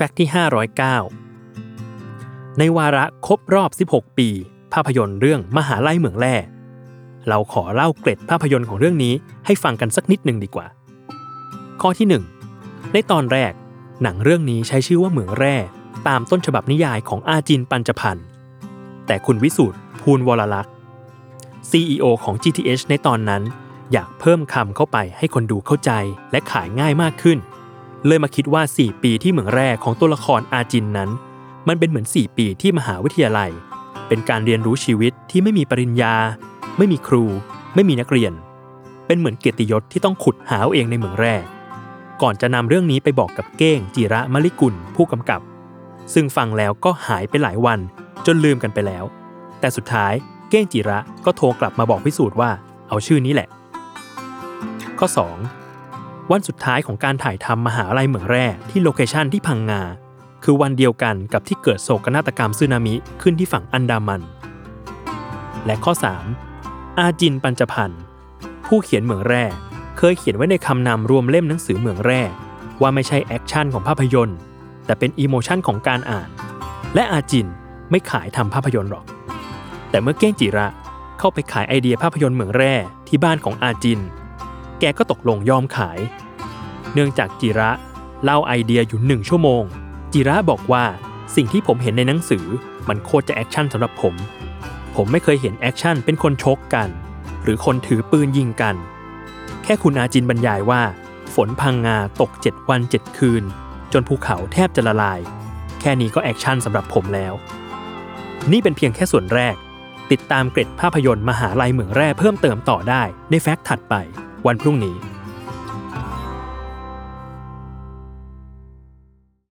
แฟกต์ที่ 509 ในวาระครบรอบ 16 ปี ภาพยนตร์เรื่องมหาลัยเหมืองแร่เราขอเล่าเกร็ดภาพยนตร์ของเรื่องนี้ให้ฟังกันสักนิดหนึ่งดีกว่า ข้อที่ 1 ในตอนแรก หนังเรื่องนี้ใช้ชื่อว่าเหมืองแร่ตามต้นฉบับนิยายของอาจินปัญจพันธ์แต่คุณวิสูตรภูลวรลักษณ์ CEO ของ GTH ในตอนนั้น อยากเพิ่มคำเข้าไปให้คนดูเข้าใจและขายง่ายมากขึ้น เลยมาคิดว่า 4 ปีที่เหมืองแร่ของตัวละครอาจินนั้น มันเป็นเหมือน 4 ปีที่มหาวิทยาลัย เป็นการเรียนรู้ชีวิตที่ไม่มีปริญญา ไม่มีครู ไม่มีนักเรียน เป็นเหมือนเกียรติยศที่ต้องขุดหาเอาเองในเหมืองแร่ก่อนจะนำเรื่องนี้ไปบอกกับเก้งจิระมลิกุลผู้กำกับ ซึ่งฟังแล้วก็หายไปหลายวันจนลืมกันไปแล้ว แต่สุดท้ายเก้งจิระก็โทรกลับมาบอกพิสูจน์ว่า เอาชื่อนี้แหละ ข้อ 2 วันสุดท้ายของการถ่ายทำมหาลัยเหมืองแร่ที่ location ที่พังงา คือวันเดียวกันกับที่เกิดโศกนาฏกรรมสึนามิขึ้นที่ฝั่งอันดามัน และข้อ 3 อาจินต์ ปัญจพรรค์ผู้เขียนเหมืองแร่เคยเขียนไว้ในคำนำรวมเล่มหนังสือเหมืองแร่ว่าไม่ใช่ action ของภาพยนตร์ แต่เป็น emotion ของการอ่าน และอาจินต์ไม่ขายทำภาพยนตร์หรอก แต่เมื่อเก้งจิระเข้าไปขายไอเดียภาพยนตร์เหมืองแร่ที่บ้านของอาจินต์ แกก็ตกลงยอมขาย เนื่องจากจิระเล่าไอเดียอยู่หนึ่งชั่วโมง จิระบอกว่าสิ่งที่ผมเห็นในหนังสือมันโคตรจะ action สำหรับผม ผมไม่เคยเห็น action เป็นคนชกกัน หรือคนถือปืนยิงกัน แค่คุณอาจินต์บรรยายว่า ฝนพังงาตก 7 วัน 7 คืน จนภูเขาแทบจะละลาย แค่นี้ก็ action สำหรับผมแล้ว นี่เป็นเพียงแค่ส่วนแรก ติดตามเกร็ดภาพยนตร์มหาลัยเหมืองแร่เพิ่มเติมต่อได้ใน fact ถัดไป วันพรุ่งนี้